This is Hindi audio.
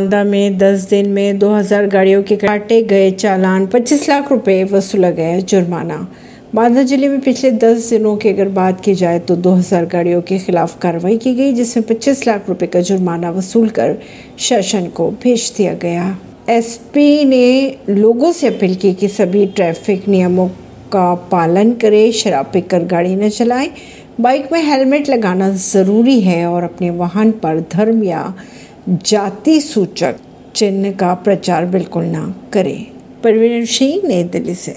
बांदा में 10 दिन में 2000 गाड़ियों के काटे गए चालान 25 लाख रुपए वसूला गया जुर्माना। बांदा ज़िले में पिछले 10 दिनों की अगर बात की जाए तो 2000 गाड़ियों के खिलाफ कार्रवाई की गई, जिसमें 25 लाख रुपए का जुर्माना वसूल कर शासन को भेज दिया गया। एसपी ने लोगों से अपील की कि सभी ट्रैफ़िक नियमों का पालन करें, शराब पीकर गाड़ी न चलाएँ। बाइक में हेलमेट लगाना ज़रूरी है और अपने वाहन पर धर्म या जाति सूचक चिन्ह का प्रचार बिल्कुल ना करें। परवीन सिंह नई दिल्ली से।